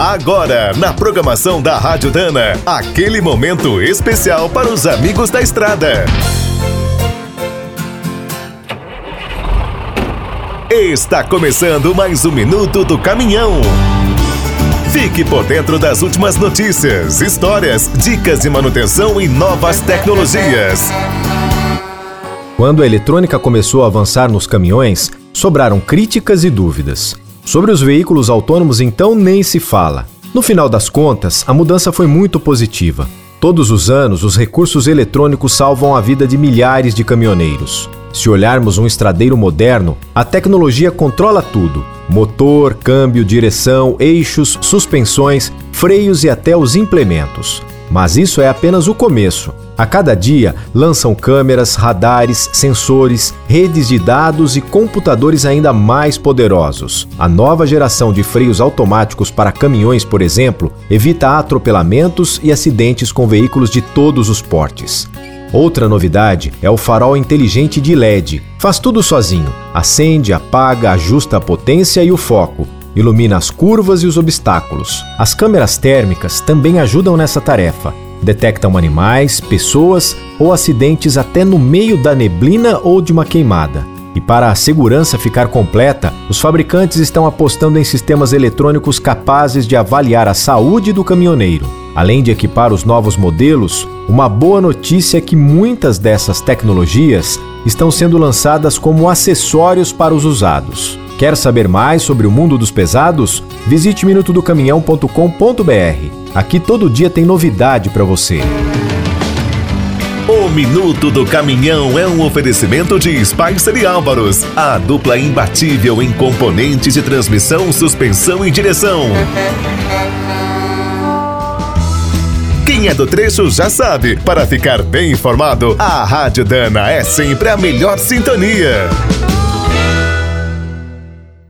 Agora, na programação da Rádio Dana, aquele momento especial para os amigos da estrada. Está começando mais um minuto do caminhão. Fique por dentro das últimas notícias, histórias, dicas de manutenção e novas tecnologias. Quando a eletrônica começou a avançar nos caminhões, sobraram críticas e dúvidas. Sobre os veículos autônomos, então, nem se fala. No final das contas, a mudança foi muito positiva. Todos os anos, os recursos eletrônicos salvam a vida de milhares de caminhoneiros. Se olharmos um estradeiro moderno, a tecnologia controla tudo: motor, câmbio, direção, eixos, suspensões, freios e até os implementos. Mas isso é apenas o começo. A cada dia lançam câmeras, radares, sensores, redes de dados e computadores ainda mais poderosos. A nova geração de freios automáticos para caminhões, por exemplo, evita atropelamentos e acidentes com veículos de todos os portes. Outra novidade é o farol inteligente de LED. Faz tudo sozinho: acende, apaga, ajusta a potência e o foco ilumina as curvas e os obstáculos. As câmeras térmicas também ajudam nessa tarefa. Detectam animais, pessoas ou acidentes até no meio da neblina ou de uma queimada. E para a segurança ficar completa, os fabricantes estão apostando em sistemas eletrônicos capazes de avaliar a saúde do caminhoneiro. Além de equipar os novos modelos, uma boa notícia é que muitas dessas tecnologias estão sendo lançadas como acessórios para os usados. Quer saber mais sobre o mundo dos pesados? Visite minutodocaminhão.com.br. Aqui todo dia tem novidade para você. O Minuto do Caminhão é um oferecimento de Spicer e Álvaros, a dupla imbatível em componentes de transmissão, suspensão e direção. Quem é do trecho já sabe, para ficar bem informado, a Rádio Dana é sempre a melhor sintonia.